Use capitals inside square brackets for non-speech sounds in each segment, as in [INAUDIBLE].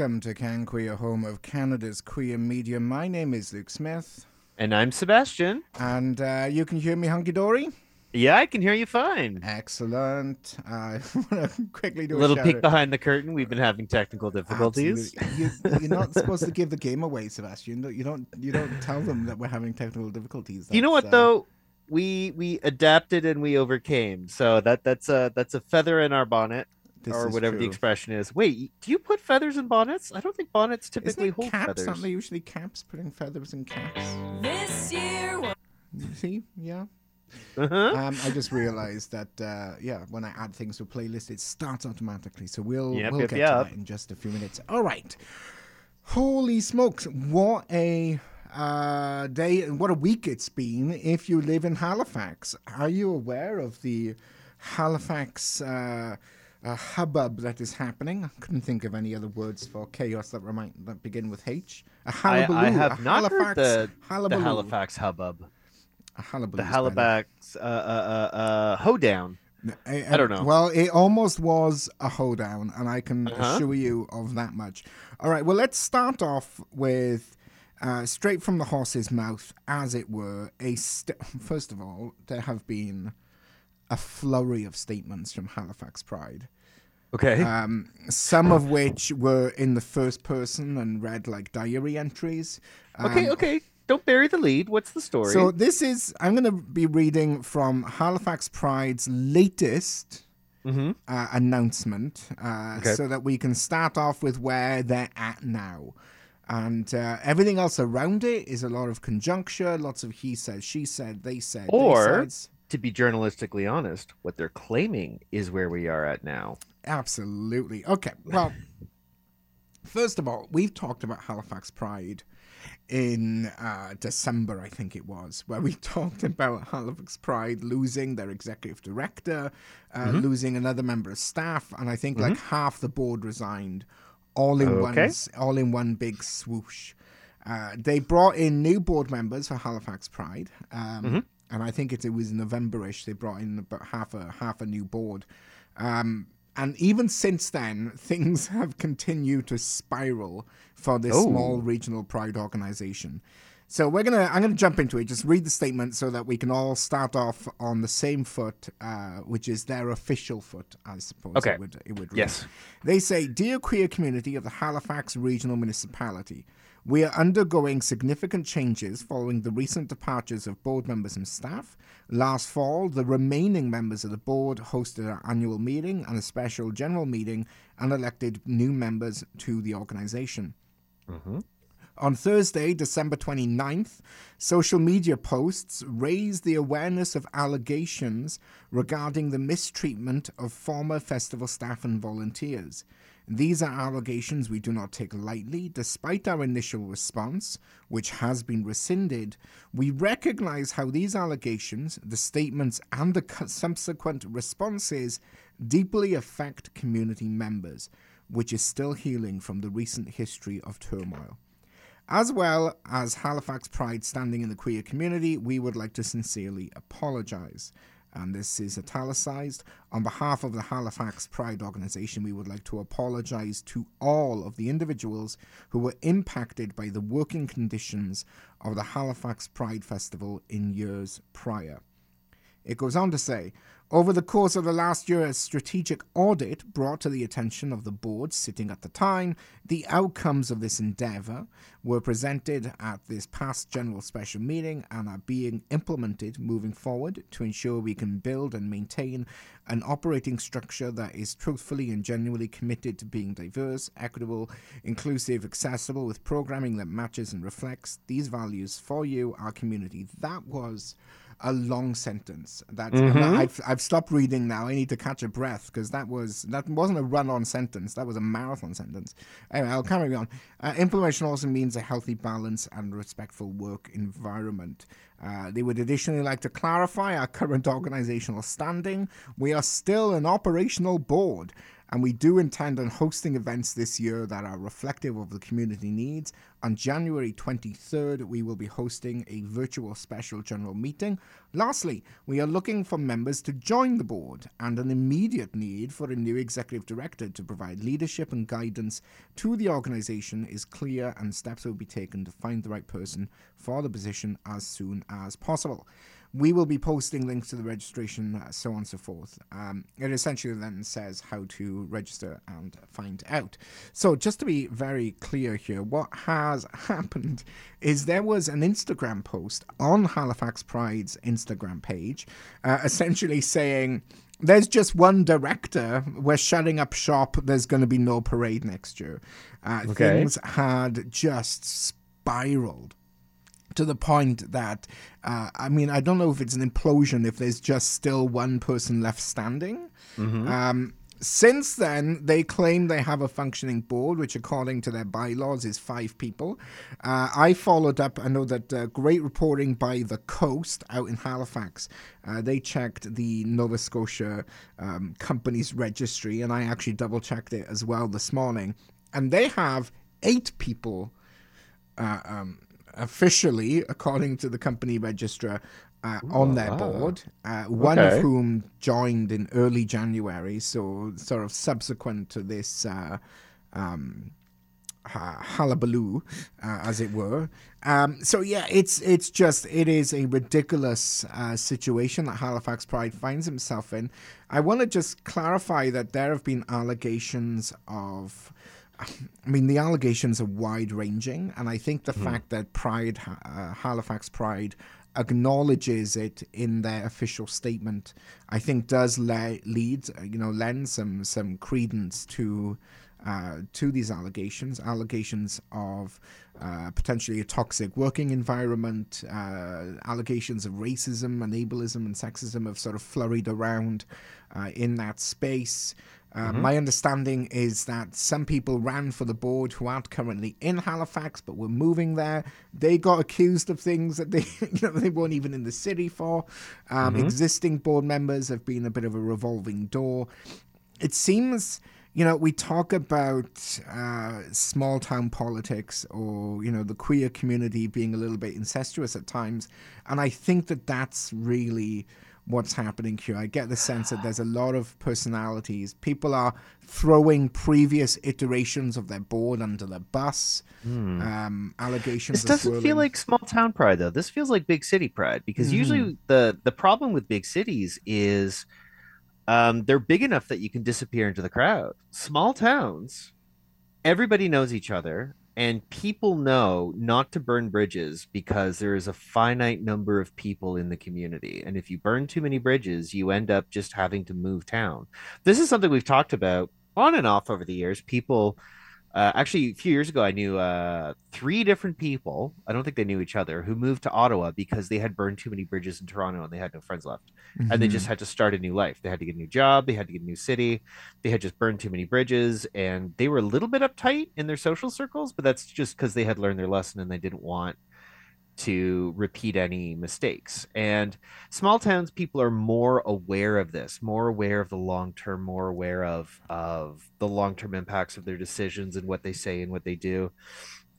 Welcome to Can Queer, home of Canada's queer media. My name is Luke Smith, And I'm Sebastian. and uh, you can hear me hunky dory. Yeah, I can hear you fine. Excellent. Uh, I [LAUGHS] want to quickly do A little shout peek out. behind the curtain. We've been having technical difficulties. You, you're not supposed to give the game away, Sebastian. You don't. You don't tell them that we're having technical difficulties. you know what uh, though? We we adapted and we overcame. So that that's a that's a feather in our bonnet this or is whatever the expression is. Wait, do you put feathers in bonnets? I don't think bonnets typically Isn't typically it hold caps? feathers. Aren't they usually caps putting feathers in caps? This year see? Yeah. Uh-huh. Um, I just realized that uh, yeah, when I add things to a playlist, it starts automatically. So we'll Yep, we'll yep, get yep. to that in just a few minutes. All right. Holy smokes! What a uh, day! And what a week it's been. If you live in Halifax, are you aware of the Halifax? Uh, uh, hubbub that is happening. I couldn't think of any other words for chaos that remind that begin with H. A hullabaloo. I a have not Halifax heard the, the. Halifax hubbub. A hullabaloo The. Halifax uh, uh, uh, uh, hoedown. I, I don't know. Well, it almost was a hoedown, and I can Uh-huh. assure you of that much. All right, well, let's start off with uh, straight from the horse's mouth, as it were. A st- [LAUGHS] first of all, there have been a flurry of statements from Halifax Pride. Okay. Um, some of which were in the first person and read like diary entries. okay, Um, okay. Don't bury the lead. What's the story? So this is I'm going to be reading from Halifax Pride's latest Mhm. uh, announcement, uh, Okay. so that we can start off with where they're at now. And uh, everything else around it is a lot of conjuncture, lots of he said, she said, they said, they Or- saids. To be journalistically honest, what they're claiming is where we are at now. Absolutely. Okay. Well, [LAUGHS] first of all, we've talked about Halifax Pride in uh, December, I think it was, where we [LAUGHS] talked about Halifax Pride losing their executive director, uh, losing another member of staff, and I think like half the board resigned, all in Okay. one, all in one big swoosh. Uh, they brought in new board members for Halifax Pride, um, and I think it, it was November-ish. They brought in about half a half a new board, um, and even since then, things [LAUGHS] have continued to spiral for this Oh. small regional Pride organization. So we're gonna, I'm gonna jump into it. Just read the statement so that we can all start off on the same foot, uh, which is their official foot, I suppose. Okay. It would, it would read. Yes. They say, Dear queer community of the Halifax Regional Municipality, we are undergoing significant changes following the recent departures of board members and staff. Last fall, the remaining members of the board hosted our annual meeting and a special general meeting and elected new members to the organization. Mm-hmm. On Thursday, December 29th, social media posts raised the awareness of allegations regarding the mistreatment of former festival staff and volunteers. These are allegations we do not take lightly. Despite our initial response, which has been rescinded, we recognize how these allegations, the statements, and the subsequent responses deeply affect community members, which is still healing from the recent history of turmoil. As well as Halifax Pride standing in the queer community, we would like to sincerely apologise. And this is italicized. On behalf of the Halifax Pride organisation, we would like to apologise to all of the individuals who were impacted by the working conditions of the Halifax Pride Festival in years prior. It goes on to say, over the course of the last year, a strategic audit brought to the attention of the board sitting at the time the outcomes of this endeavour were presented at this past general special meeting and are being implemented moving forward to ensure we can build and maintain an operating structure that is truthfully and genuinely committed to being diverse, equitable, inclusive, accessible, with programming that matches and reflects these values for you, our community. That was a long sentence. That I've, I've stopped reading now. I need to catch a breath because that was that wasn't a run-on sentence. That was a marathon sentence. Anyway, I'll carry on. Uh, implementation also means a healthy balance and respectful work environment. Uh, they would additionally like to clarify our current organizational standing. We are still an operational board. And we do intend on hosting events this year that are reflective of the community needs. On January 23rd, we will be hosting a virtual special general meeting. Lastly, we are looking for members to join the board and an immediate need for a new executive director to provide leadership and guidance to the organization is clear and steps will be taken to find the right person for the position as soon as possible. We will be posting links to the registration, uh, so on and so forth. Um, it essentially then says how to register and find out. So, just to be very clear here, what has [LAUGHS] happened is there was an Instagram post on Halifax Pride's Instagram page, uh, essentially saying, there's just one director. We're shutting up shop. There's going to be no parade next year. Uh, Okay. Things had just spiraled to the point that uh, I mean I don't know if it's an implosion if there's just still one person left standing. Um, since then, they claim they have a functioning board, which, according to their bylaws, is five people. Uh, I followed up. I know that uh, great reporting by the Coast out in Halifax. Uh, they checked the Nova Scotia um, company's registry, and I actually double checked it as well this morning. And they have eight people uh, um, officially, according to the company registrar, uh, on their wow. board. Uh, one Okay. of whom joined in early January, so sort of subsequent to this uh, um, hullabaloo, uh, as it were. Um, so yeah, it's it's just it is a ridiculous uh, situation that Halifax Pride finds himself in. I want to just clarify that there have been allegations of. I mean, the allegations are wide ranging, and I think the fact that Pride, uh, Halifax Pride, acknowledges it in their official statement, I think does le- lead, uh, you know, lend some some credence to uh, to these allegations. Allegations of uh, potentially a toxic working environment, uh, allegations of racism and ableism and sexism have sort of flurried around uh, in that space. Uh, My understanding is that some people ran for the board who aren't currently in Halifax but were moving there. They got accused of things that they, [LAUGHS] you know, they weren't even in the city for. Um, Existing board members have been a bit of a revolving door. It seems, you know, we talk about uh, small town politics or you know the queer community being a little bit incestuous at times, and I think that that's really what's happening here. I get the sense that there's a lot of personalities. People are throwing previous iterations of their board under the bus. Um, allegations. This doesn't feel like small town pride though. This feels like big city pride because usually the the problem with big cities is um, they're big enough that you can disappear into the crowd. Small towns, everybody knows each other, and people know not to burn bridges because there is a finite number of people in the community. And if you burn too many bridges, you end up just having to move town. This is something we've talked about on and off over the years. People uh, actually, a few years ago, I knew uh, three different people. I don't think they knew each other who moved to Ottawa because they had burned too many bridges in Toronto and they had no friends left. And they just had to start a new life. They had to get a new job. They had to get a new city. They had just burned too many bridges and they were a little bit uptight in their social circles, but that's just because they had learned their lesson and they didn't want to repeat any mistakes. And small towns people are more aware of this, more aware of the long term, more aware of of the long term impacts of their decisions and what they say and what they do.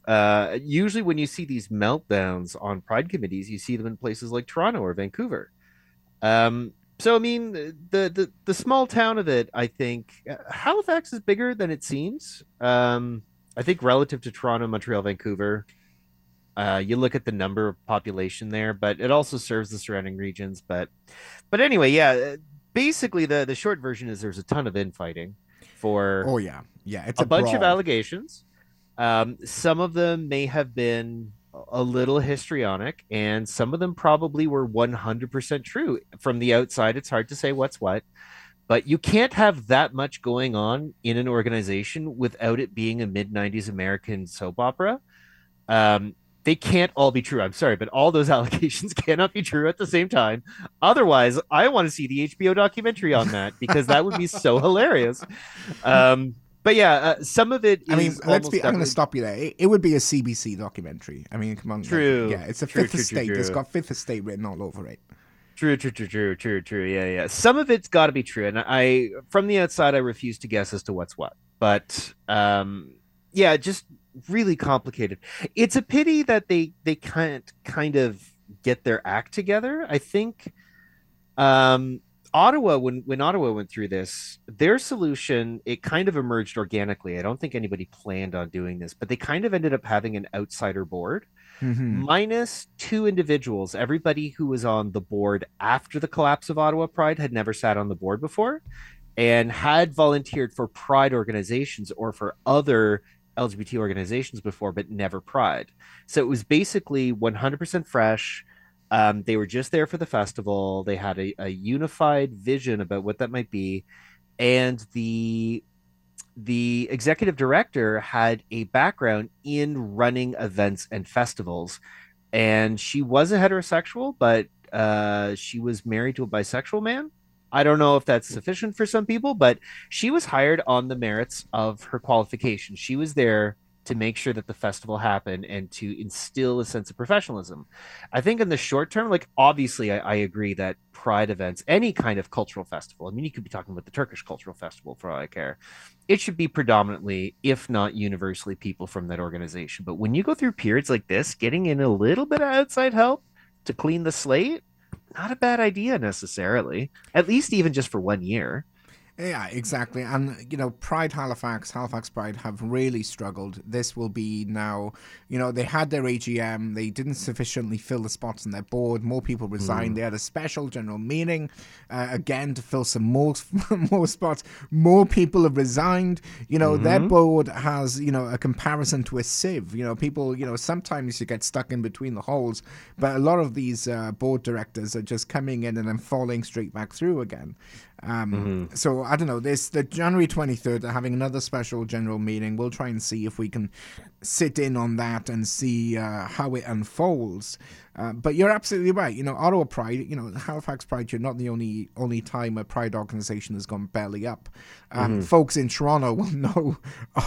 Uh, usually, when you see these meltdowns on pride committees, you see them in places like Toronto or Vancouver. Um, so, I mean, the the the small town of it, I think uh, Halifax is bigger than it seems. Um, I think relative to Toronto, Montreal, Vancouver, uh, you look at the number of population there, but it also serves the surrounding regions. But, but anyway, yeah. uh, Basically, the the short version is there's a ton of infighting for Oh yeah, yeah. It's a a, bunch of allegations. Um, some of them may have been a little histrionic, and some of them probably were 100% true. From the outside, it's hard to say what's what, but you can't have that much going on in an organization without it being a mid 90s American soap opera. Um, they can't all be true. I'm sorry, but all those [LAUGHS] allegations cannot be true at the same time. Otherwise, I want to see the HBO documentary on that because that would be so [LAUGHS] hilarious. Um, but yeah, uh, some of it is. I mean, let's be. I'm going to stop you there. It, it would be a CBC documentary. I mean, come on. like, True. yeah, it's a True, Fifth true, true, Estate. It's got Fifth Estate written all over it. True, true, true, true, true, true. Yeah, yeah. Some of it's got to be true, and I, from the outside, I refuse to guess as to what's what. But, um, yeah, just really complicated. It's a pity that they they can't kind of get their act together. I think, um, Ottawa when when Ottawa went through this, their solution it kind of emerged organically. I don't think anybody planned on doing this, but they kind of ended up having an outsider board Mhm. minus two individuals. Everybody who was on the board after the collapse of Ottawa Pride had never sat on the board before and had volunteered for Pride organizations or for other LGBT organizations before, but never Pride. So it was basically 100% fresh. Um, they were just there for the festival. They had a, a unified vision about what that might be, and the the executive director had a background in running events and festivals and she was a heterosexual but uh, she was married to a bisexual man i don't know if that's sufficient for some people but she was hired on the merits of her qualifications she was there to make sure that the festival happened and to instill a sense of professionalism i think in the short term like obviously i, I agree that pride events any kind of cultural festival i mean you could be talking about the turkish cultural festival for all i care it should be predominantly, if not universally, people from that organization. But when you go through periods like this, getting in a little bit of outside help to clean the slate, not a bad idea necessarily. At least even just for one year. Yeah, exactly. And, you know, Pride Halifax, Halifax Pride have really struggled. This will be now, you know, they had their AGM, they didn't sufficiently fill the spots on their board. More people resigned. They had a special general meeting, uh, again, to fill some more, [LAUGHS] more spots. More people have resigned. You know, their board has, you know, a comparison to a sieve. You know, people, you know, sometimes you get stuck in between the holes, but a lot of these uh, board directors are just coming in and then falling straight back through again. Um, So I don't know. This the January twenty third. They're having another special general meeting. We'll try and see if we can sit in on that and see uh, how it unfolds. Uh, but you're absolutely right. You know, Ottawa Pride. You know, Halifax Pride. You're not the only only time a Pride organization has gone belly up. Um, Folks in Toronto [LAUGHS] will know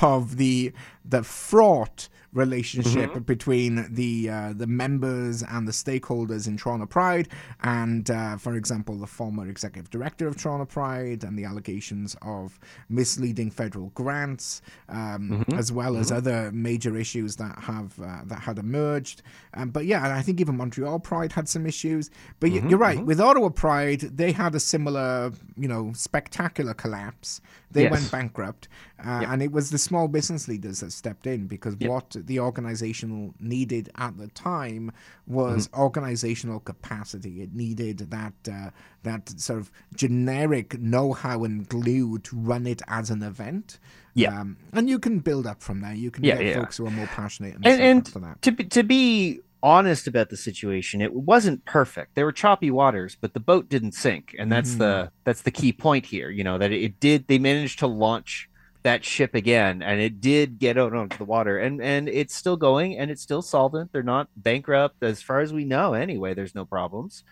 of the the fraught relationship between the uh, the members and the stakeholders in Toronto Pride, and uh, for example, the former executive director of Toronto Pride, and the allegations of misleading federal grants, um, as well as other major issues that have uh, that had emerged. Um, but yeah, and I think even Montreal Pride had some issues. But y- you're right. With Ottawa Pride, they had a similar, you know, spectacular collapse. They Yes. went bankrupt, uh, and it was the small business leaders that stepped in because Yep. what the organization needed at the time was Mm-hmm. organizational capacity. It needed that uh, that sort of generic know-how and glue to run it as an event. Yeah. um, and you can build up from there. You can Yeah, get yeah. folks who are more passionate and, And, and for that. to, be, to be honest about the situation, it wasn't perfect. There were choppy waters, but the boat didn't sink. And that's the that's the key point here, you know, that it did they managed to launch that ship again and it did get out onto the water and and it's still going and it's still solvent. They're not bankrupt as far as we know anyway. There's no problems.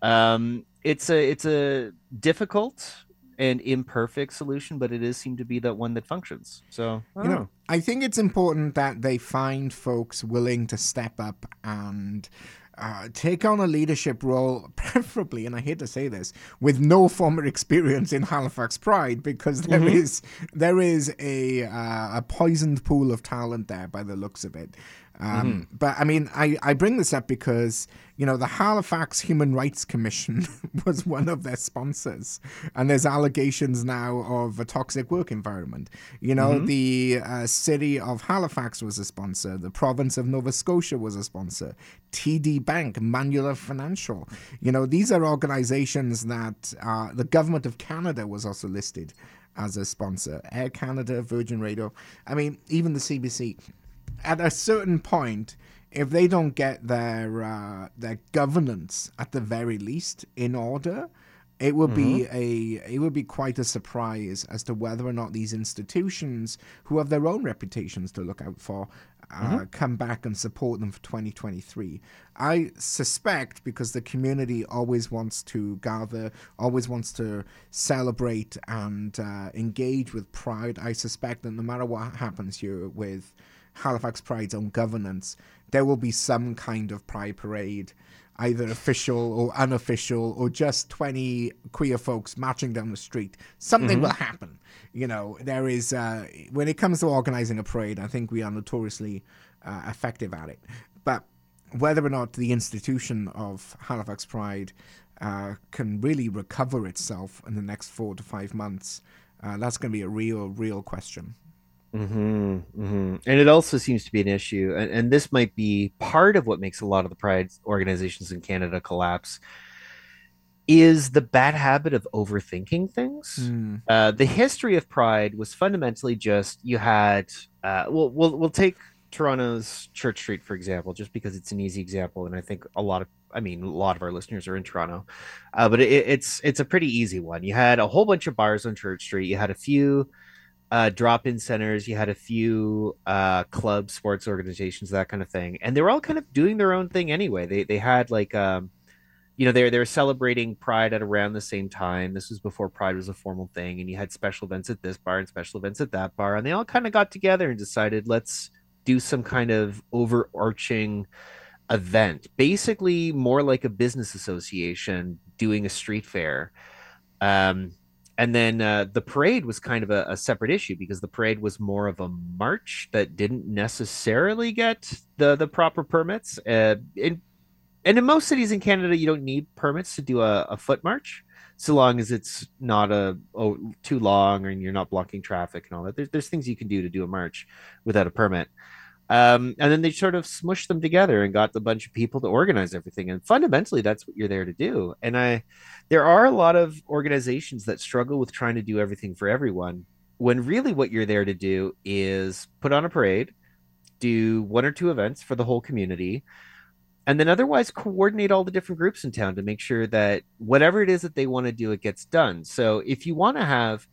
Um it's a it's a difficult and imperfect solution but it is seem to be that one that functions. So you know, I think it's important that they find folks willing to step up and uh, take on a leadership role, [LAUGHS] preferably, and I hate to say this, with no former experience in Halifax Pride, because there is there is a uh, a poisoned pool of talent there by the looks of it. Um, But I mean, I, I bring this up because you know the Halifax Human Rights Commission [LAUGHS] was one of their sponsors, and there's allegations now of a toxic work environment. You know, the uh, city of Halifax was a sponsor, the province of Nova Scotia was a sponsor, TD Bank, Manulife Financial. You know, these are organizations that uh, the government of Canada was also listed as a sponsor. Air Canada, Virgin Radio. I mean, even the CBC at a certain point, if they don't get their uh, their governance at the very least in order, it would be a it would be quite a surprise as to whether or not these institutions, who have their own reputations to look out for, uh, come back and support them for 2023. I suspect because the community always wants to gather, always wants to celebrate and uh, engage with pride. I suspect that no matter what happens here with Halifax Pride's own governance, there will be some kind of pride parade either official or unofficial, or just 20 queer folks marching down the street, something will happen. You know, there is, uh, when it comes to organizing a parade, I think we are notoriously uh, effective at it. But whether or not the institution of Halifax Pride uh, can really recover itself in the next four to five months, uh, that's going to be a real, real question. Hmm hmm And it also seems to be an issue, and, and this might be part of what makes a lot of the pride organizations in Canada collapse. Is the bad habit of overthinking things? Mm. Uh, the history of Pride was fundamentally just you had. Uh, we'll we'll we'll take Toronto's Church Street for example, just because it's an easy example, and I think a lot of I mean a lot of our listeners are in Toronto, uh, but it, it's it's a pretty easy one. You had a whole bunch of bars on Church Street. You had a few uh, drop-in centers. You had a few uh, clubs, sports organizations, that kind of thing, and they were all kind of doing their own thing anyway. They they had like um, you know they they were celebrating Pride at around the same time. This was before Pride was a formal thing, and you had special events at this bar and special events at that bar, and they all kind of got together and decided let's do some kind of overarching event, basically more like a business association doing a street fair. Um, and then uh, the parade was kind of a, a separate issue because the parade was more of a march that didn't necessarily get the the proper permits. Uh, in and in most cities in Canada, you don't need permits to do a, a foot march, so long as it's not a oh, too long and you're not blocking traffic and all that. There's there's things you can do to do a march without a permit. Um, and then they sort of smushed them together and got a bunch of people to organize everything. And fundamentally, that's what you're there to do. And I, there are a lot of organizations that struggle with trying to do everything for everyone. When really what you're there to do is put on a parade, do one or two events for the whole community, and then otherwise coordinate all the different groups in town to make sure that whatever it is that they want to do, it gets done. So if you want to have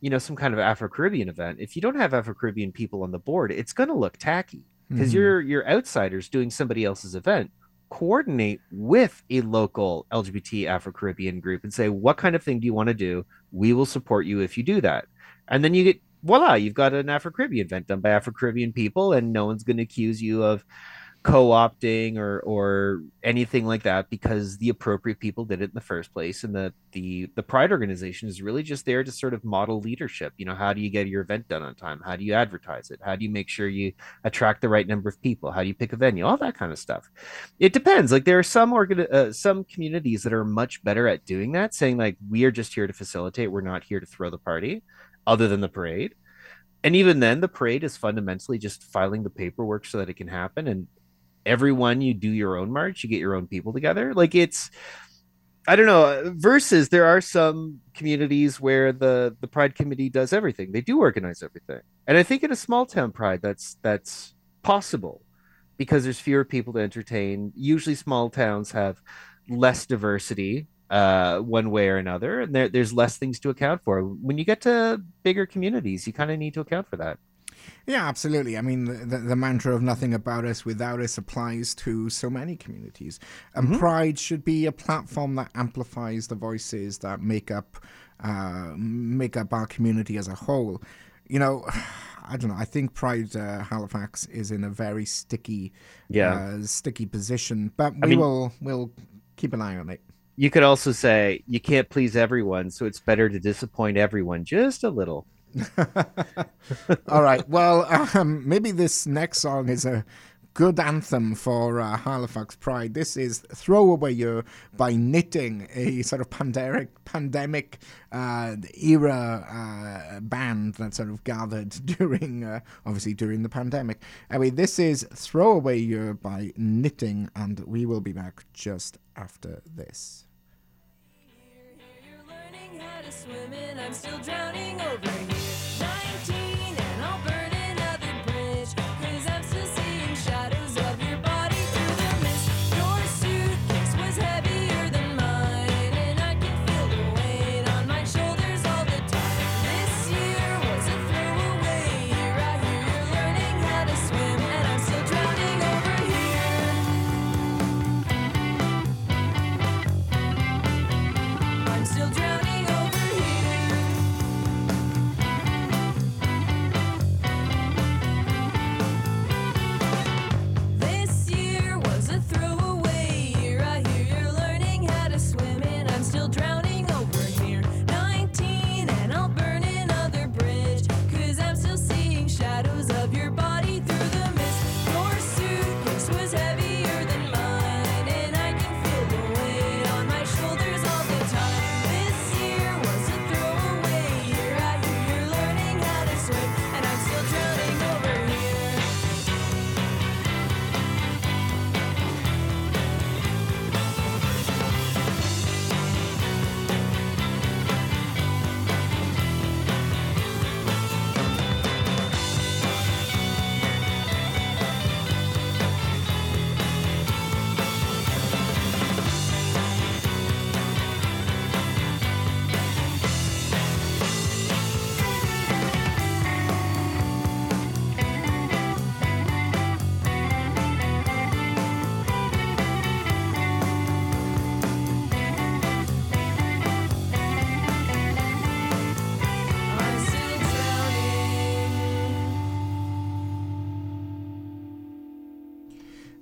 you know some kind of afro-caribbean event if you don't have afro-caribbean people on the board it's going to look tacky because Mhm. you're you're outsiders doing somebody else's event coordinate with a local lgbt afro-caribbean group and say what kind of thing do you want to do we will support you if you do that and then you get voila you've got an afro-caribbean event done by afro-caribbean people and no one's going to accuse you of co-opting or or anything like that because the appropriate people did it in the first place and the the the pride organization is really just there to sort of model leadership. You know how do you get your event done on time? How do you advertise it? How do you make sure you attract the right number of people? How do you pick a venue? All that kind of stuff. It depends. Like there are some organ uh, some communities that are much better at doing that saying like we are just here to facilitate. We're not here to throw the party other than the parade. And even then the parade is fundamentally just filing the paperwork so that it can happen. And everyone you do your own march you get your own people together. Like it's i don't know versus there are some communities where the the pride committee does everything. They do organize everything. And i think in a small town pride that's that's possible because there's fewer people to entertain. Usually small towns have less diversity uh one way or another and there, there's less things to account for. When you get to bigger communities you kind of need to account for that Yeah, absolutely. I mean, the, the, the mantra of nothing about us without us applies to so many communities. And Pride should be a platform that amplifies the voices that make up uh, make up our community as a whole. You know, [SIGHS] I don't know. I think Pride uh, Halifax is in a very sticky, Yeah. uh, sticky position, but we mean- will we'll keep an eye on it. you could also say you can't please everyone so it's better to disappoint everyone just a little [LAUGHS] All right. Well, um, maybe this next song is a good anthem for uh, Halifax Pride. This is "Throwaway Year" by Knitting, a sort of pandemic pandemic uh, era uh, band that sort of gathered [LAUGHS] during, uh, obviously during the pandemic. Anyway, this is "Throwaway Year" by Knitting, and we will be back just after this. How to swim and I'm still drowning over here.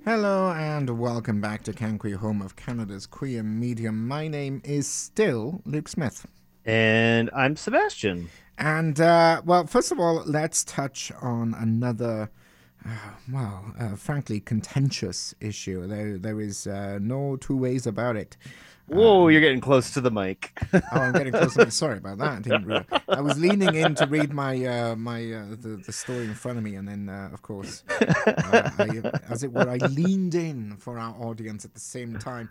Hello and welcome back to Canqueer, home of Canada's queer medium. My name is still Luke Smith. And I'm Sebastian. And, uh, well, first of all, let's touch on another, uh, well, uh, frankly, contentious issue. There, there is uh, no two ways about it. Whoa, you're getting close to the mic. Oh, I'm getting close. to [LAUGHS] Sorry about that. I, I was leaning in to read my uh, my uh, the, the story in front of me, and then uh, of course, uh, I, as it were, I leaned in for our audience at the same time.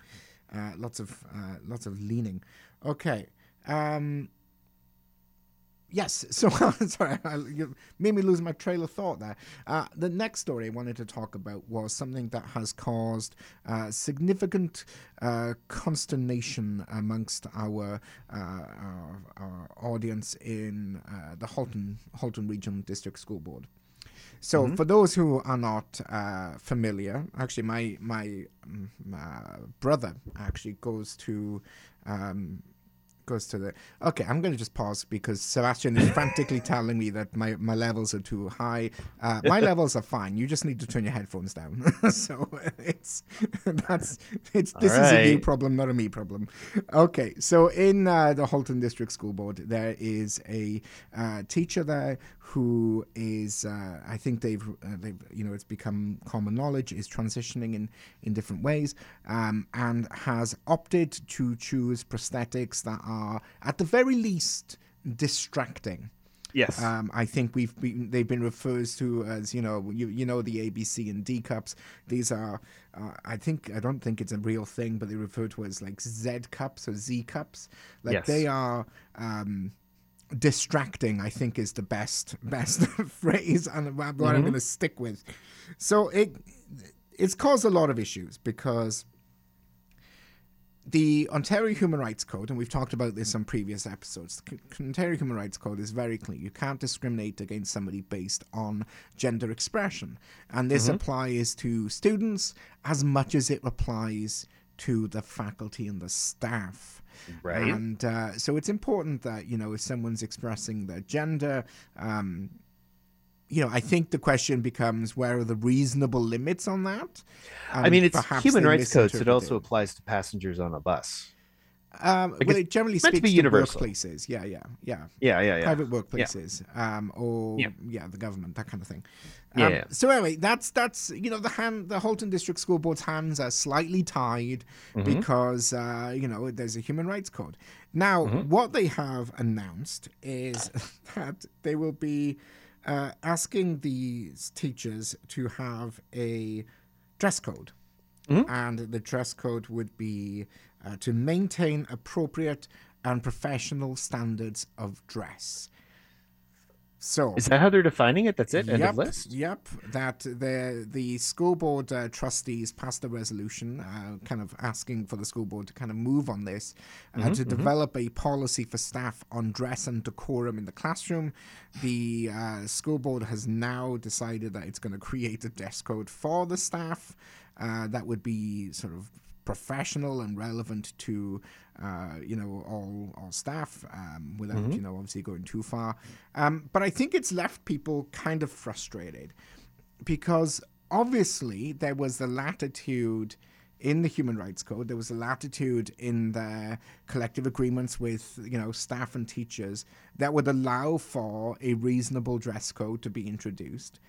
Uh, lots of uh, lots of leaning. Okay. Um, yes. [LAUGHS] So [LAUGHS] sorry, I, you made me lose my trail of thought there. Uh, the next story I wanted to talk about was something that has caused uh, significant uh, consternation amongst our, uh, our, our audience in uh, the Halton Halton Regional District School Board. So, for those who are not uh, familiar, actually, my my, mm, uh, brother actually goes to um, goes to the. Okay, I'm going to just pause because Sebastian is frantically [LAUGHS] telling me that my, my levels are too high. Uh, my levels are fine. You just need to turn your headphones down. [LAUGHS] so [LAUGHS] it's that's it's this is a you problem, not a me problem. Okay, so in uh, the Halton District School Board, there is a uh, teacher there who is, uh, I think they've, uh, they've, you know, it's become common knowledge, is transitioning in in different ways, um, and has opted to choose prosthetics that are, at the very least, distracting. Yes. Um, I think we've been they've been referred to as you know you you know the ABC and D cups. These are uh, I think I don't think it's a real thing, but they refer to as like Z cups or Z cups. Like Yes. they are. Um, distracting i think is the best [LAUGHS] best phrase and what Mm-hmm. i'm going to stick with so it it's caused a lot of issues because the Ontario Human Rights Code, and we've talked about this on previous episodes, the Ontario Human Rights Code is very clear. You can't discriminate against somebody based on gender expression. And this applies to students as much as it applies to the faculty and the staff. Right. And uh, so it's important that, you know, if someone's expressing their gender, um, you know, I think the question becomes where are the reasonable limits on that? I mean, it's human rights code, so it also applies to passengers on a bus. Um, Like, well, it generally meant to speaks be to, universal. workplaces. Yeah, yeah, yeah. Yeah, yeah, yeah. Private workplaces, um, or yeah. Yeah. the government, that kind of thing. Yeah, Um, yeah. So anyway, that's that's you know the hand the Halton District School Board's hands are slightly tied Mm-hmm. because uh, you know there's a human rights code. Now, Mm-hmm. what they have announced is [LAUGHS] that they will be uh, asking these teachers to have a dress code Mm-hmm. and the dress code would be uh, to maintain appropriate and professional standards of dress. So, Is that how they're defining it? That's it? End yep, of list? yep, that the the school board uh, trustees passed a resolution, uh, kind of asking for the school board to kind of move on this, uh, Mm-hmm, to develop a policy for staff on dress and decorum in the classroom. The uh, school board has now decided that it's going to create a dress code for the staff uh, that would be sort of professional and relevant to uh, you know all all staff um, without you know obviously going too far. Um, but I think it's left people kind of frustrated because obviously there was the latitude in the human rights code there was a latitude in the collective agreements with you know staff and teachers that would allow for a reasonable dress code to be introduced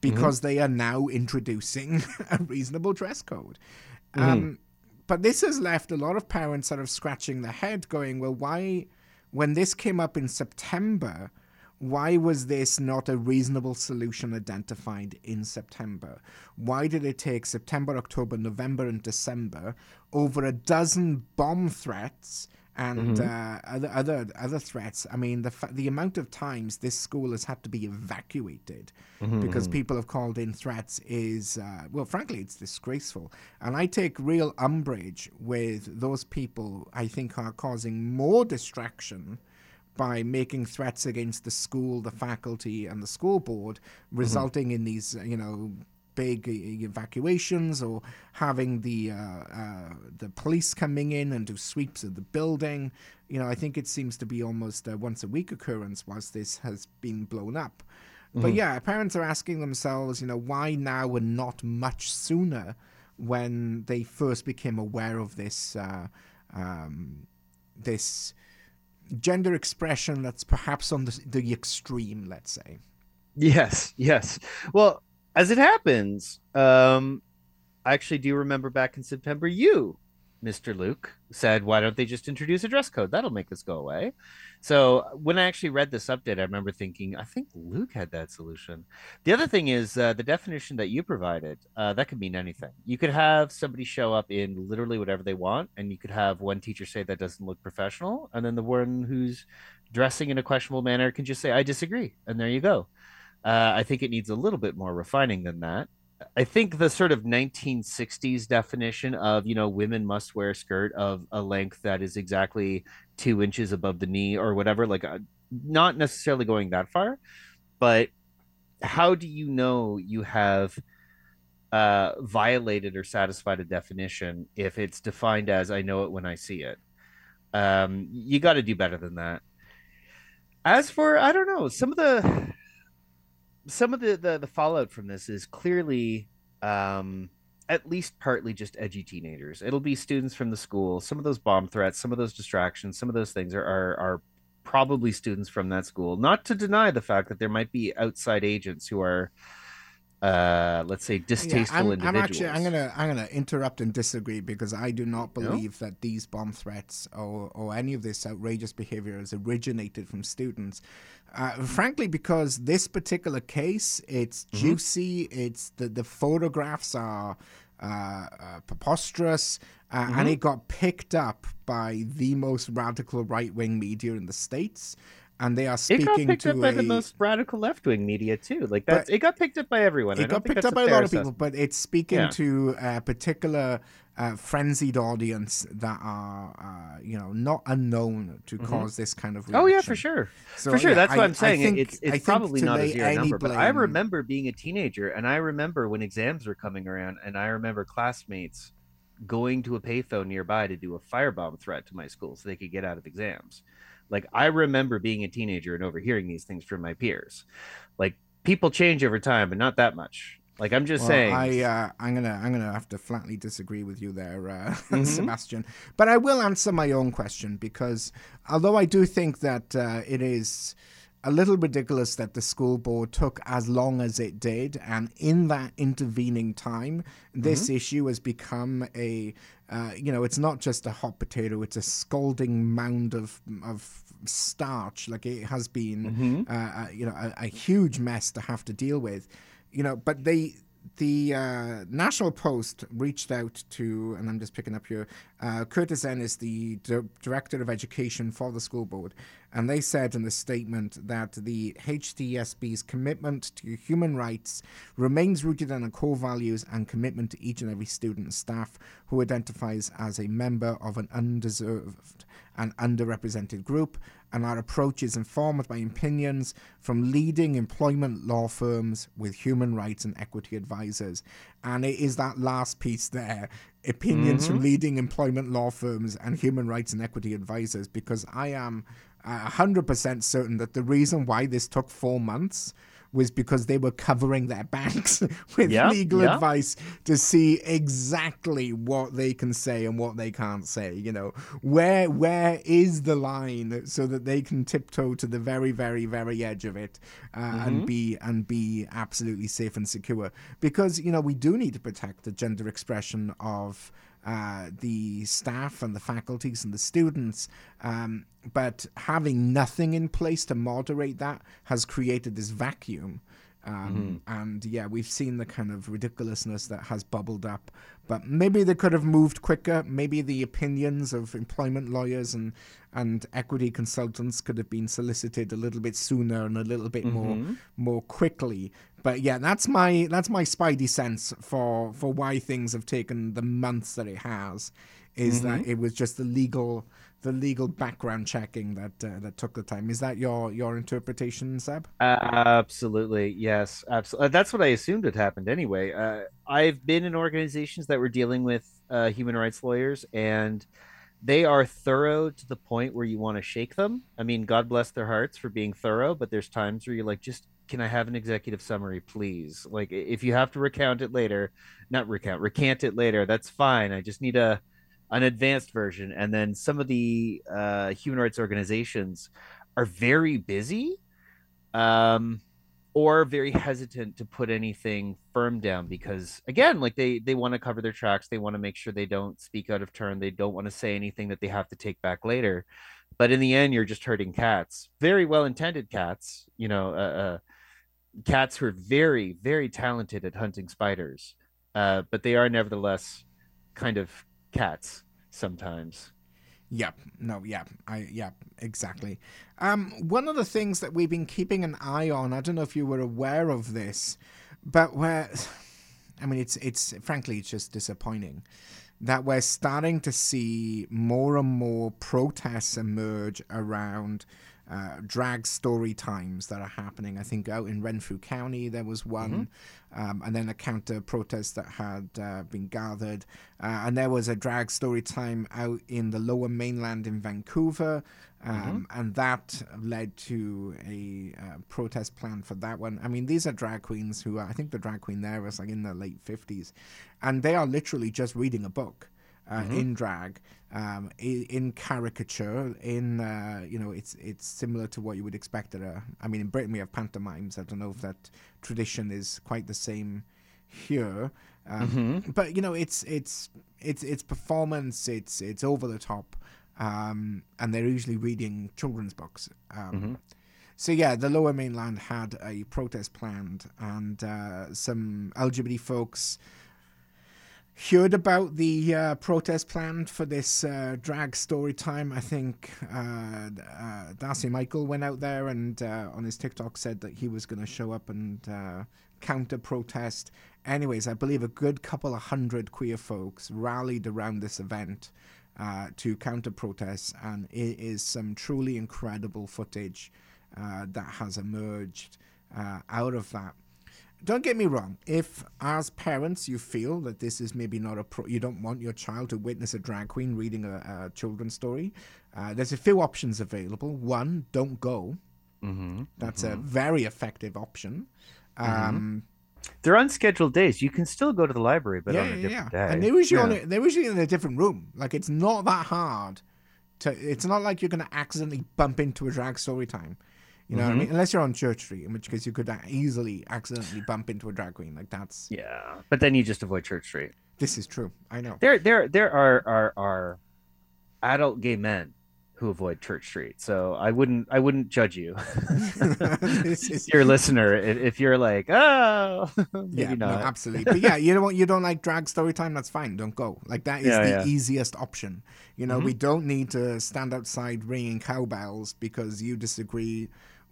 because they are now introducing [LAUGHS] a reasonable dress code. Um, but this has left a lot of parents sort of scratching their head going well why when this came up in september why was this not a reasonable solution identified in September? Why did it take September, October, November, and December over a dozen bomb threats and uh, other other other threats? I mean, the fa- the amount of times this school has had to be evacuated because people have called in threats is uh, well, frankly, it's disgraceful. And I take real umbrage with those people. I think are causing more distraction by making threats against the school, the faculty, and the school board, resulting in these, you know, big uh, evacuations or having the uh, uh, the police coming in and do sweeps of the building. You know, I think it seems to be almost a once a week occurrence whilst this has been blown up. But Mhm. yeah, parents are asking themselves, you know, why now and not much sooner when they first became aware of this uh, um, this gender expression that's perhaps on the, the extreme, let's say. Yes, yes. Well, as it happens, um, I actually do remember back in September, you, Mr. Luke, said, "Why don't they just introduce a dress code? That'll make this go away." So when I actually read this update, I remember thinking, I think Luke had that solution. The other thing is uh, the definition that you provided. Uh, that could mean anything. You could have somebody show up in literally whatever they want, and you could have one teacher say that doesn't look professional, and then the one who's dressing in a questionable manner can just say, "I disagree," and there you go. Uh, I think it needs a little bit more refining than that. I think the sort of 1960s definition of, you know, women must wear a skirt of a length that is exactly two inches above the knee or whatever, like uh, not necessarily going that far, but how do you know you have uh, violated or satisfied a definition if it's defined as I know it when I see it? Um, you got to do better than that. As for, I don't know, some of the some of the, the the fallout from this is clearly um at least partly just edgy teenagers it'll be students from the school some of those bomb threats some of those distractions some of those things are are, are probably students from that school not to deny the fact that there might be outside agents who are uh let's say distasteful I'm, I'm actually I'm gonna I'm gonna interrupt and disagree because I do not No? believe that these bomb threats or or any of this outrageous behavior has originated from students. Uh, frankly, because this particular case, it's Mm-hmm. juicy. It's the the photographs are uh, uh, preposterous, uh, Mm-hmm. and it got picked up by the most radical right wing media in the states, and they are it speaking got picked to up by a, the most radical left-wing media too like that it got picked up by everyone it got picked up by a lot of people, but it's speaking Yeah. to a particular uh, frenzied audience that are, uh, you know, not unknown to cause this kind of. Oh yeah, for sure. So, for sure, yeah, that's what I- I'm saying. Think, it's it's probably not a zero number, but I remember being a teenager, and I remember when exams were coming around, and I remember classmates going to a payphone nearby to do a firebomb threat to my school so they could get out of exams. Like I remember being a teenager and overhearing these things from my peers. Like people change over time, but not that much. Like I'm just Well, saying. I, uh, I'm gonna, I'm gonna have to flatly disagree with you there, uh, [LAUGHS] Mhm. Sebastian. But I will answer my own question because although I do think that uh, it is a little ridiculous that the school board took as long as it did, and in that intervening time, this issue has become a, uh, you know, it's not just a hot potato; it's a scalding mound of of starch. Like it has been, uh, uh, you know, a, a huge mess to have to deal with you know, but they the uh, National Post reached out to, and I'm just picking up here. Uh, Curtis Ennis, the di- director of education for the school board, and they said in the statement that the HDSB's commitment to human rights remains rooted in our core values and commitment to each and every student and staff who identifies as a member of an undeserved and underrepresented group, and our approach is informed by opinions from leading employment law firms with human rights and equity advisors. And it is that last piece there opinions from leading employment law firms and human rights and equity advisors, because I am uh, 100% certain that the reason why this took four months was because they were covering their backs [LAUGHS] with Yeah, legal yeah. advice to see exactly what they can say and what they can't say. You know, where where is the line so that they can tiptoe to the very, very, very edge of it uh, and be and be absolutely safe and secure. Because you know we do need to protect the gender expression of uh, the staff and the faculties and the students. Um, but having nothing in place to moderate that has created this vacuum. Um, And yeah, we've seen the kind of ridiculousness that has bubbled up. But maybe they could have moved quicker. Maybe the opinions of employment lawyers and, and equity consultants could have been solicited a little bit sooner and a little bit more more quickly. But yeah, that's my that's my spidey sense for for why things have taken the months that it has. Is that it was just the legal the legal background checking that uh, that took the time? Is that your your interpretation, Seb? Absolutely, yes, absolutely. That's what I assumed had happened anyway. Uh, I've been in organizations that were dealing with uh, human rights lawyers, and they are thorough to the point where you want to shake them. I mean, God bless their hearts for being thorough, but there's times where you're like, just can I have an executive summary, please? Like, if you have to recount it later, not recount, recant it later, that's fine. I just need a an advanced version. And then some of the uh, human rights organizations are very busy, um, or very hesitant to put anything firm down because, again, like they they want to cover their tracks, they want to make sure they don't speak out of turn, they don't want to say anything that they have to take back later. But in the end, you're just hurting cats. Very well intended cats, you know, uh, uh, cats who are very, very talented at hunting spiders, uh, but they are nevertheless kind of cats sometimes. Yep. No. Yeah. I. Yeah. Exactly. Um. One of the things that we've been keeping an eye on. I don't know if you were aware of this, but where, [SIGHS] I mean, it's it's frankly it's just disappointing that we're starting to see more and more protests emerge around uh, drag story times that are happening. I think out in Renfrew County there was one, um, and then a counter protest that had uh, been gathered, uh, and there was a drag story time out in the Lower Mainland in Vancouver. Um, And that led to a uh, protest plan for that one. I mean, these are drag queens who are, I think the drag queen there was like in the late 50s, and they are literally just reading a book uh, in drag, um, in, in caricature. In uh, you know, it's it's similar to what you would expect at a. I mean, in Britain we have pantomimes. I don't know if that tradition is quite the same here, um, but you know, it's it's it's it's performance. It's it's over the top, um, and they're usually reading children's books. Um, so yeah, the Lower Mainland had a protest planned, and uh, some LGBT folks heard about the uh, protest planned for this uh, drag story time. I think uh, uh, Darcy Michael went out there and uh, on his TikTok said that he was going to show up and uh, counter protest. Anyways, I believe a good couple of hundred queer folks rallied around this event. To counter protests, and it is some truly incredible footage that has emerged out of that don't get me wrong. If, as parents, you feel that this is maybe not a pro, you don't want your child to witness a drag queen reading a, a children's story, uh, there's a few options available. One, don't go. Mm-hmm. That's a very effective option. Um, They're unscheduled days. You can still go to the library, but yeah, on a yeah, different yeah. day. And they're usually on a, they're usually in a different room. Like it's not that hard. To, it's not like you're going to accidentally bump into a drag story time. You know what I Mm-hmm. mean? Unless you're on Church Street, in which case you could uh, easily accidentally bump into a drag queen. Like that's Yeah, but then you just avoid Church Street. this is true. I know. There, there, there are are are adult gay men who avoid Church Street. So I wouldn't, I wouldn't judge you, This is- your listener, if, if you're like, oh, [LAUGHS] maybe yeah, no, absolutely. But yeah, you know what? You don't like drag story time. That's fine. Don't go. Like that is Yeah, the yeah. Mm-hmm. easiest option. You know, we don't need to stand outside ringing cowbells because you disagree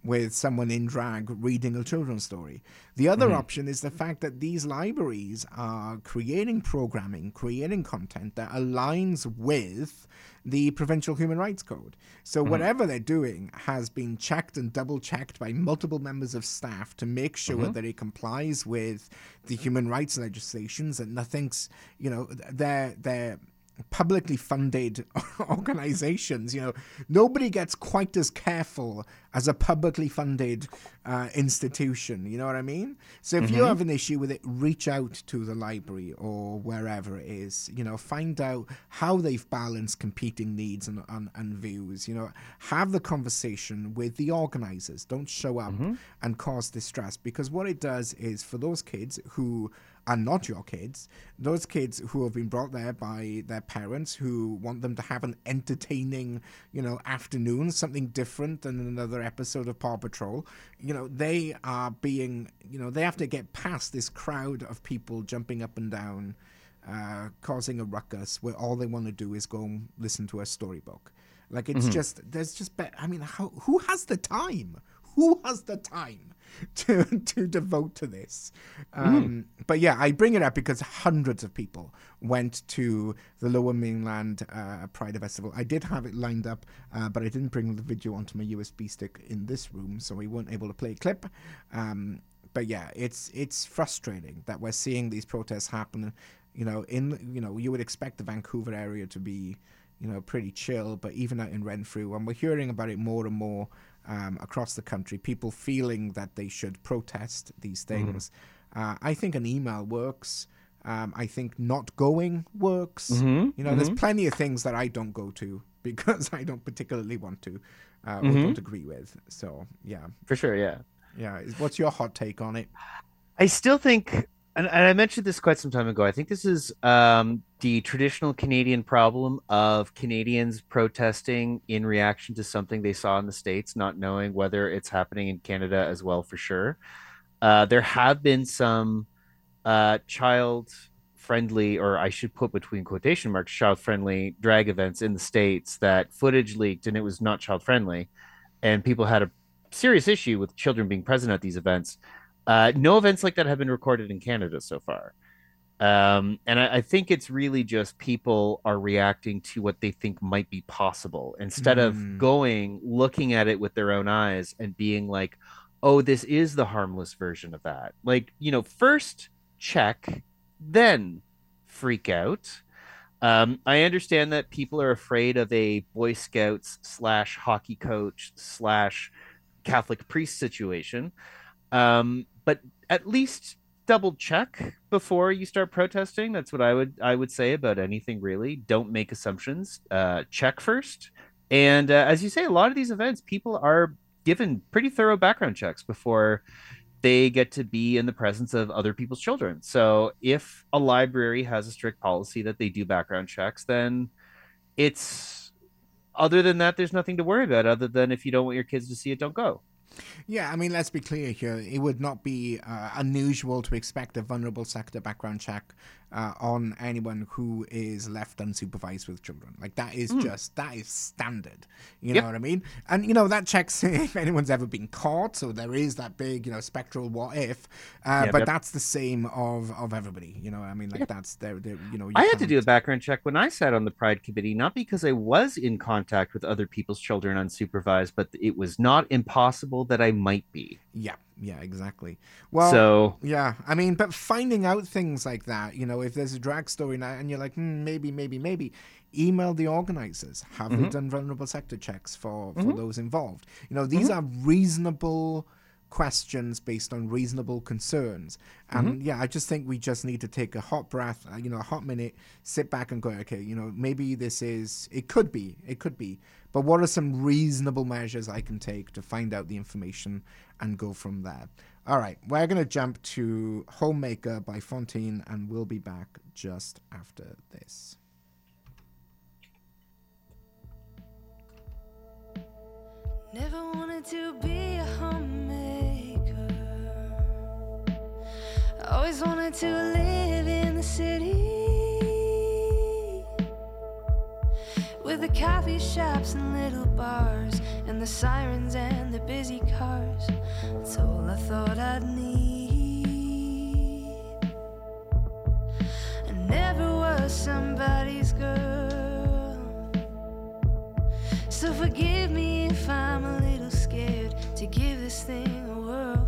with someone in drag reading a children's story. The other Mm-hmm. option is the fact that these libraries are creating programming, creating content that aligns with the Provincial Human Rights Code. So Mm-hmm. whatever they're doing has been checked and double checked by multiple members of staff to make sure Mm-hmm. that it complies with the human rights legislations and nothing's, you know, they're they're publicly funded [LAUGHS] organizations you know nobody gets quite as careful as a publicly funded uh, institution you know what i mean? So if you have an issue with it reach out to the library or wherever it is you know find out how they've balanced competing needs and, and, and views you know have the conversation with the organizers. Don't show up and cause distress because what it does is for those kids who are not your kids, those kids who have been brought there by their parents who want them to have an entertaining, you know, afternoon, something different than another episode of Paw Patrol, you know, they are being, you know, they have to get past this crowd of people jumping up and down, uh, causing a ruckus where all they want to do is go and listen to a storybook. Like it's just, there's just, be- I mean, how, who has the time? Who has the time to [LAUGHS] to devote to this? Um, But yeah, I bring it up because hundreds of people went to the Lower Mainland uh, Pride Festival. I did have it lined up, uh, but I didn't bring the video onto my USB stick in this room, so we weren't able to play a clip. Um, but yeah, it's it's frustrating that we're seeing these protests happen. You know, in you know, you would expect the Vancouver area to be you know, pretty chill. But even out in Renfrew, and we're hearing about it more and more um, across the country, people feeling that they should protest these Mm-hmm. things. Uh, I think an email works. Um, I think not going works. Mhm, You know, there's plenty of things that I don't go to [LAUGHS] because I don't particularly want to uh, or Mm-hmm. don't agree with. So, yeah. For sure, yeah. Yeah. What's your hot take on it? I still think, and, and I mentioned this quite some time ago. I think this is um, the traditional Canadian problem of Canadians protesting in reaction to something they saw in the states, not knowing whether it's happening in Canada as well. For sure, uh, there have been some uh, child-friendly, or I should put between quotation marks, child-friendly drag events in the states that footage leaked, and it was not child-friendly, and people had a serious issue with children being present at these events. Uh, no events like that have been recorded in Canada so far. Um, and I, I think it's really just people are reacting to what they think might be possible instead Mm. of going, looking at it with their own eyes and being like, oh, this is the harmless version of that. Like, you know, first check, then freak out. Um, I understand that people are afraid of a Boy Scouts slash hockey coach slash Catholic priest situation. Um, but at least double check before you start protesting. That's what I would I would say about anything really. Don't make assumptions. Uh, check first. And uh, as you say, a lot of these events, people are given pretty thorough background checks before they get to be in the presence of other people's children. So if a library has a strict policy that they do background checks, then it's other than that, there's nothing to worry about other than if you don't want your kids to see it, don't go. Yeah, I mean, let's be clear here. It would not be uh, unusual to expect a vulnerable sector background check uh, on anyone who is left unsupervised with children. Like that is just that is standard. You. Yep. know what I mean? And you know that checks [LAUGHS] if anyone's ever been caught. So there is that big, you know, spectral what if. Uh, Yep, but yep. that's the same of of everybody. You know, what I mean, like that's there. there you know, you I had to do a background check when I sat on the Pride Committee, not because I was in contact with other people's children unsupervised, but it was not impossible that I might be. Yeah, yeah, exactly. Well, so Yeah, I mean, but finding out things like that, you know, if there's a drag story now and you're like, hmm, maybe, maybe, maybe, email the organizers. Have they done vulnerable sector checks for for those involved? You know, these are reasonable questions based on reasonable concerns. And yeah, I just think we just need to take a hot breath, uh, you know, a hot minute, sit back and go, okay, you know, maybe this is, it could be, it could be, but what are some reasonable measures I can take to find out the information and go from there? All right, we're going to jump to Homemaker by Fontaine, and we'll be back just after this. Never wanted to be a homemaker. Always wanted to live in the city. With the coffee shops and little bars, and the sirens and the busy cars. That's all I thought I'd need. I never was somebody's girl. So forgive me if I'm a little scared to give this thing a whirl.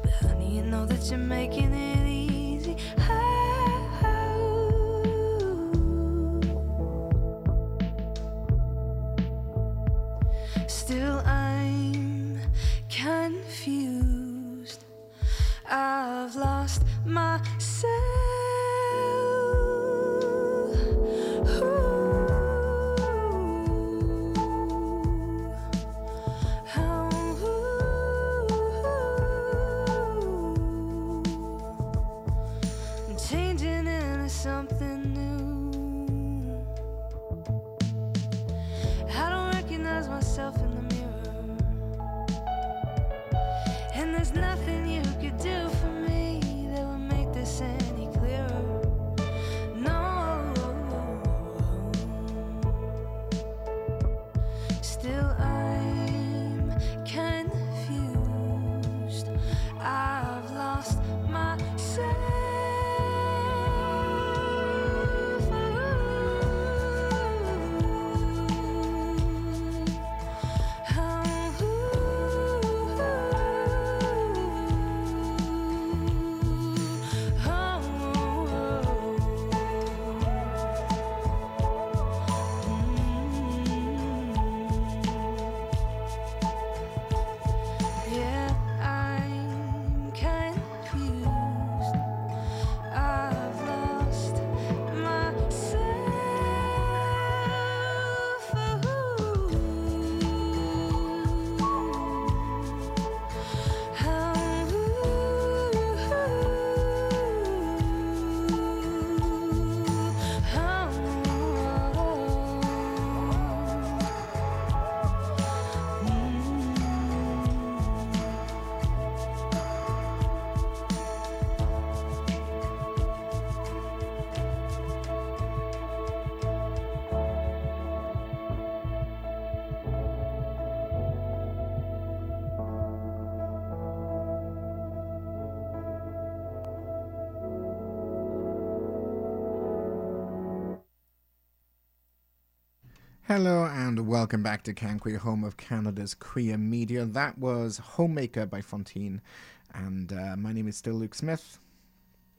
But honey, you know that you're making it I've lost myself. Hello and welcome back to Can Queer, home of Canada's queer media. That was Homemaker by Fontaine, and uh, my name is still Luke Smith.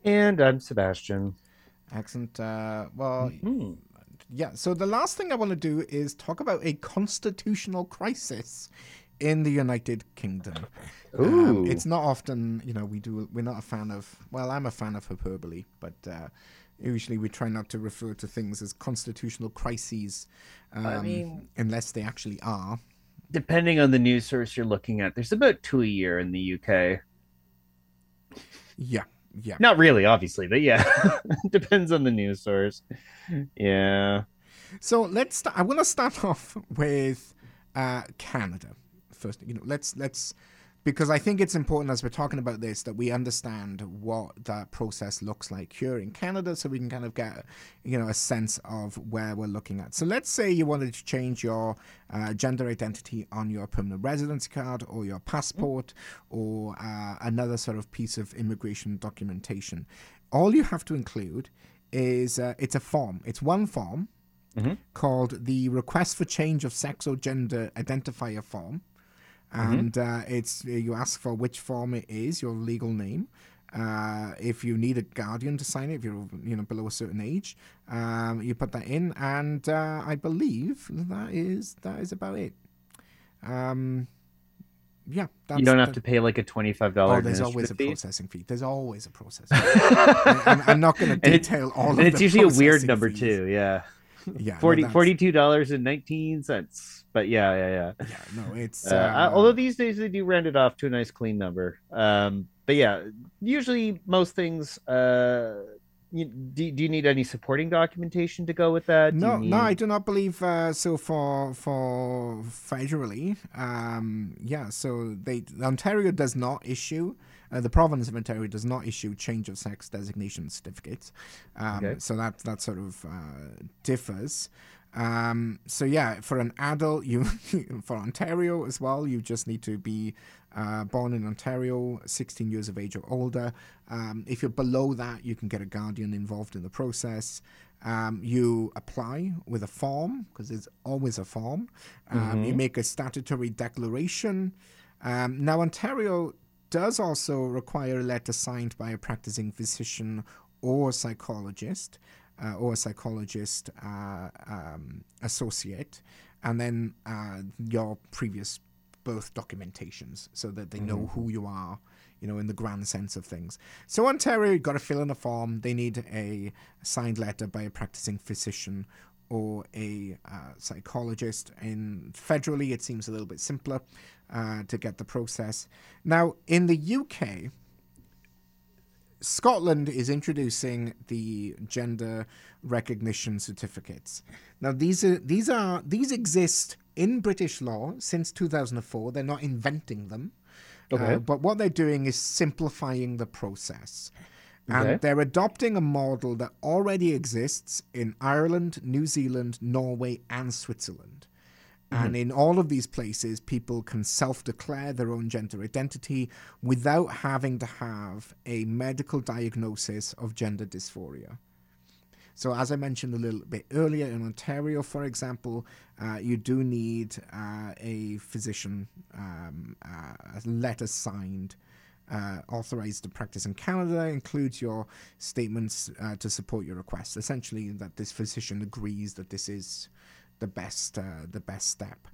And I'm Sebastian. Excellent. Uh, well, Hmm. yeah. So the last thing I want to do is talk about a constitutional crisis in the United Kingdom. Um, it's not often, you know, we do. We're not a fan of. Well, I'm a fan of hyperbole, but uh, usually we try not to refer to things as constitutional crises, um, mean- unless they actually are. Depending on the news source you're looking at, there's about two a year in the UK. Yeah, yeah. Not really, obviously, but yeah, [LAUGHS] depends on the news source. Yeah. So let's. St- I want to start [LAUGHS] off with uh, Canada first. You know, let's let's because I think it's important as we're talking about this that we understand what that process looks like here in Canada, so we can kind of get you know a sense of where we're looking at. So let's say you wanted to change your uh, gender identity on your permanent residency card or your passport or uh, another sort of piece of immigration documentation. All you have to include is uh, it's a form. It's one form called the Request for Change of Sex or Gender Identifier Form. And uh, it's you ask for which form it is, your legal name. Uh, if you need a guardian to sign it, if you're you know below a certain age, um, you put that in, and uh, I believe that is that is about it. Um, yeah, that's, you don't have that- to pay like a twenty-five dollar. Oh, there's always a fee. processing fee. There's always a processing. fee. I'm, I'm not going [LAUGHS] to detail all of it. and it's the usually a weird number fees. too. Yeah, Yeah, no, 40 that's- 42 dollars and nineteen cents. But yeah, yeah, yeah. Yeah, no, it's Uh, uh, although these days they do round it off to a nice clean number. Um, but yeah, usually most things. Uh, you, do, do you need any supporting documentation to go with that? Do No, no, I do not believe uh, so. For for federally, um, yeah. So they Ontario does not issue. Uh, the province of Ontario does not issue change of sex designation certificates. Um, Okay. So that that sort of uh, differs. Um, so yeah, for an adult, you [LAUGHS] for Ontario as well, you just need to be uh, born in Ontario, 16 years of age or older. Um, if you're below that, you can get a guardian involved in the process. Um, you apply with a form because there's always a form. Um, You make a statutory declaration. Um, now, Ontario does also require a letter signed by a practicing physician or psychologist uh, or a psychologist uh, um, associate, and then uh, your previous birth documentations so that they know who you are, you know, in the grand sense of things. So Ontario, you've got to fill in a form. They need a signed letter by a practicing physician or a uh, psychologist. And federally, it seems a little bit simpler uh, to get the process. Now, in the UK, Scotland is introducing the gender recognition certificates. Now these are these are these exist in British law since 2004. They're not inventing them. Okay. Uh, but what they're doing is simplifying the process. And Okay. they're adopting a model that already exists in Ireland, New Zealand, Norway, and Switzerland. And in all of these places, people can self declare their own gender identity without having to have a medical diagnosis of gender dysphoria. So, as I mentioned a little bit earlier, in Ontario, for example, uh, you do need uh, a physician, um, uh, a letter signed, uh, authorized to practice in Canada, includes your statements uh, to support your request. Essentially, that this physician agrees that this is the best, uh, the best step.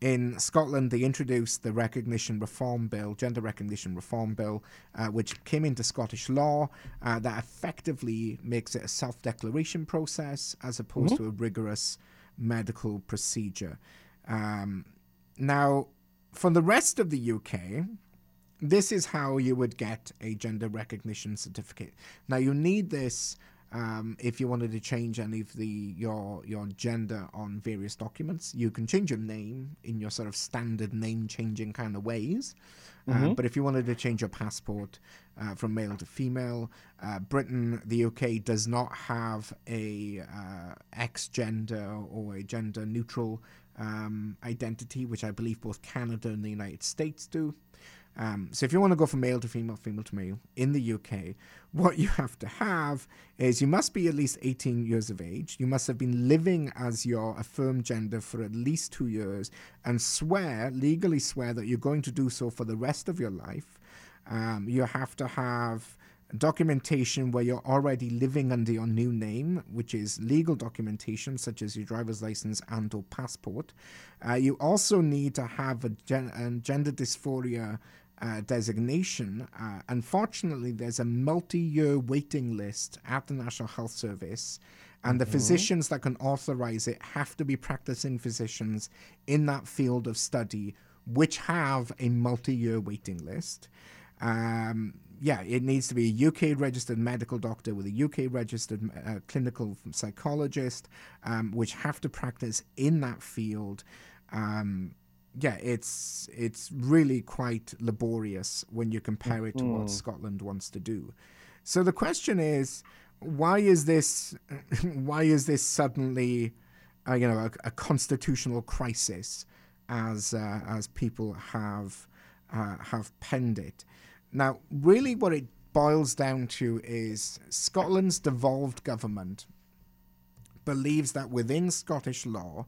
In Scotland, they introduced the Recognition Reform Bill, Gender Recognition Reform Bill, uh, which came into Scottish law uh, that effectively makes it a self declaration process as opposed to a rigorous medical procedure. Um, now, for the rest of the UK, this is how you would get a gender recognition certificate. Now, you need this um, if you wanted to change any of the your your gender on various documents. You can change your name in your sort of standard name changing kind of ways. Uh, but if you wanted to change your passport uh, from male to female, uh, Britain, the UK does not have a uh, X gender or a gender neutral um, identity, which I believe both Canada and the United States do. Um, so if you want to go from male to female, female to male in the UK, what you have to have is you must be at least 18 years of age. You must have been living as your affirmed gender for at least two years and swear, legally swear, that you're going to do so for the rest of your life. Um, you have to have documentation where you're already living under your new name, which is legal documentation such as your driver's license and or passport. Uh, you also need to have a, gen- a gender dysphoria uh, designation. Uh, unfortunately, there's a multi-year waiting list at the National Health Service. And the physicians that can authorize it have to be practicing physicians in that field of study, which have a multi year waiting list. Um, yeah, it needs to be a UK registered medical doctor with a UK registered uh, clinical psychologist, um, which have to practice in that field. Um, yeah, it's it's really quite laborious when you compare it to what Scotland wants to do. So the question is, why is this? [LAUGHS] Why is this suddenly, uh, you know, a, a constitutional crisis, as uh, as people have uh, have penned it? Now, really, what it boils down to is Scotland's devolved government believes that within Scottish law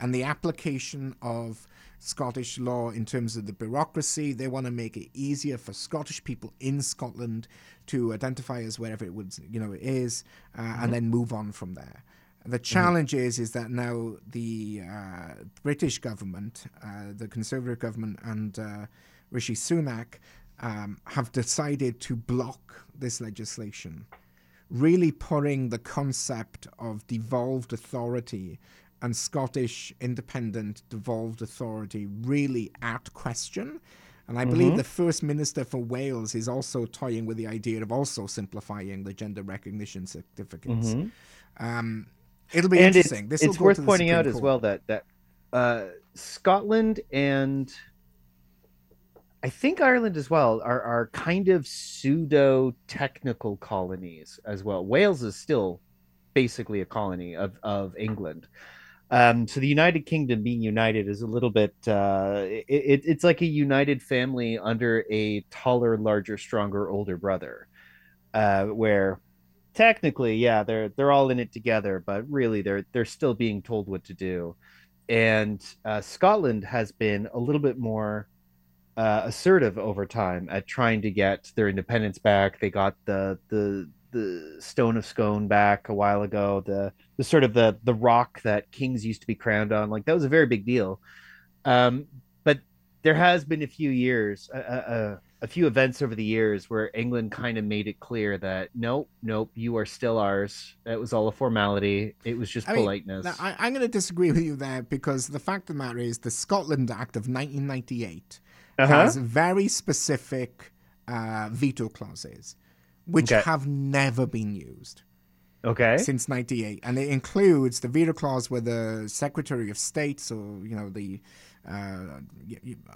and the application of Scottish law in terms of the bureaucracy, they want to make it easier for Scottish people in Scotland to identify as wherever it would, you know, it is, uh, and then move on from there. The challenge is, is that now the uh, British government, uh, the Conservative government, and uh, Rishi Sunak um, have decided to block this legislation really putting the concept of devolved authority and Scottish independent devolved authority really at question. And I believe the First Minister for Wales is also toying with the idea of also simplifying the gender recognition certificates. Um, it'll be and interesting. This it's worth pointing out Supreme as well that that uh, Scotland and I think Ireland as well are are kind of pseudo technical colonies as well. Wales is still basically a colony of of England. Um, so the United Kingdom being united is a little bit uh, it, it, it's like a united family under a taller, larger, stronger, older brother, uh, where technically, yeah, they're they're all in it together, but really they're they're still being told what to do. And uh, Scotland has been a little bit more uh, assertive over time at trying to get their independence back. They got the the the Stone of Scone back a while ago. The the sort of the the rock that kings used to be crowned on. Like that was a very big deal. Um, but there has been a few years, a, a, a few events over the years where England kind of made it clear that nope, nope, you are still ours. It was all a formality. It was just I mean, politeness. now, I, I'm going to disagree with you there because the fact of the matter is the Scotland Act of 1998 Uh-huh. has very specific uh, veto clauses, which Okay. have never been used okay. since 98 and it includes the veto clause where the secretary of state so you know the uh,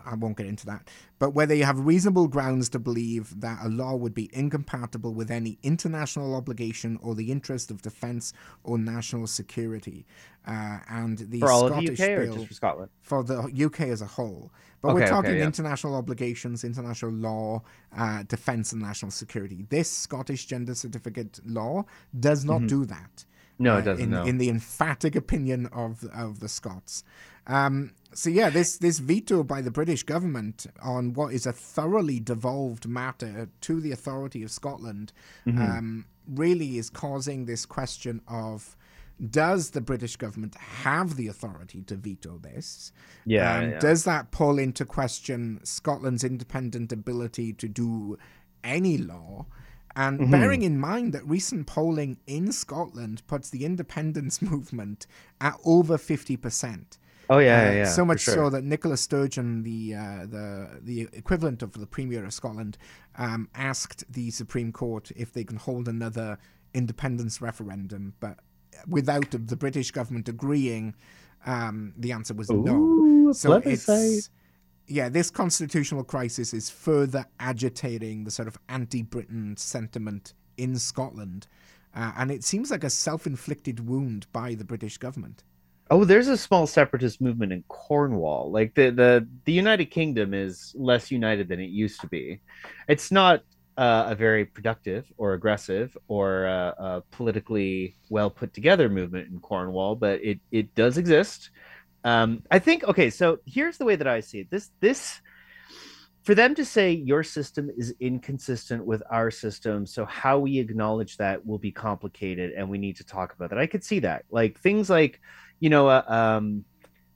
I won't get into that, but whether you have reasonable grounds to believe that a law would be incompatible with any international obligation or the interest of defence or national security, uh, and the For all of Scottish the UK or just for Scotland? for the UK as a whole. But Okay, we're okay, talking yeah. international obligations, international law, uh, defence, and national security. This Scottish gender certificate law does not do that. Mm-hmm. No, it uh, doesn't, In, no. in the emphatic opinion of of the Scots. Um, so yeah, this this veto by the British government on what is a thoroughly devolved matter to the authority of Scotland Mm-hmm. um, really is causing this question of does the British government have the authority to veto this? Yeah, Um, yeah. Does that pull into question Scotland's independent ability to do any law? And Mm-hmm. bearing in mind that recent polling in Scotland puts the independence [LAUGHS] movement at over 50%. Oh yeah, Uh, yeah, yeah. so much sure. so that Nicola Sturgeon, the uh, the the equivalent of the Premier of Scotland, um, asked the Supreme Court if they can hold another independence referendum, but without the British government agreeing, um, the answer was no. Ooh, a So plebiscite. it's yeah, this constitutional crisis is further agitating the sort of anti-Britain sentiment in Scotland, uh, and it seems like a self-inflicted wound by the British government. Oh, there's a small separatist movement in Cornwall. Like the the the United Kingdom is less united than it used to be. It's not uh, a very productive or aggressive or uh, politically well put together movement in Cornwall, but it it does exist. Um, I think okay. So here's the way that I see it. This this for them to say your system is inconsistent with our system so how we acknowledge that will be complicated and we need to talk about that i could see that like things like you know uh, um,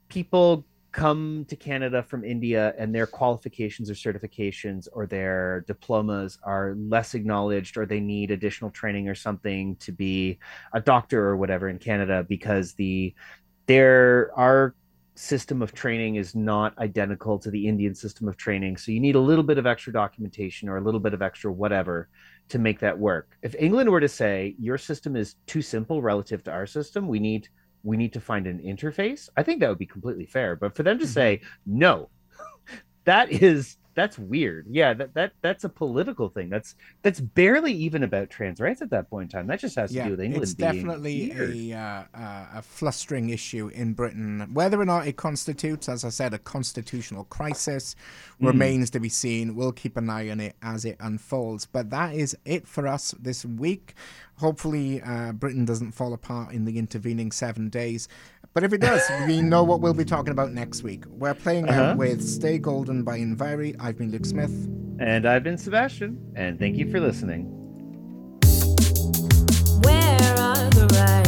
people come to canada from india and their qualifications or certifications or their diplomas are less acknowledged or they need additional training or something to be a doctor or whatever in canada because the there our system of training is not identical to the Indian system of training. So you need a little bit of extra documentation or a little bit of extra whatever to make that work. If England were to say your system is too simple relative to our system, we need we need to find an interface. I think that would be completely fair. But for them to mm-hmm. say no, [LAUGHS] that is that's weird. Yeah, that, that that's a political thing. That's that's barely even about trans rights at that point in time. That just has to Yeah, do with England. it's definitely weird. a, uh, uh, a flustering issue in Britain. Whether or not it constitutes, as I said, a constitutional crisis Hmm. remains to be seen. We'll keep an eye on it as it unfolds. But that is it for us this week. Hopefully, uh, Britain doesn't fall apart in the intervening seven days. But if it does, we know what we'll be talking about next week. We're playing [LAUGHS] Uh-huh. out with Stay Golden by Enviri. I've been Luke Smith. And I've been Sebastian, and thank you for listening. Where are the right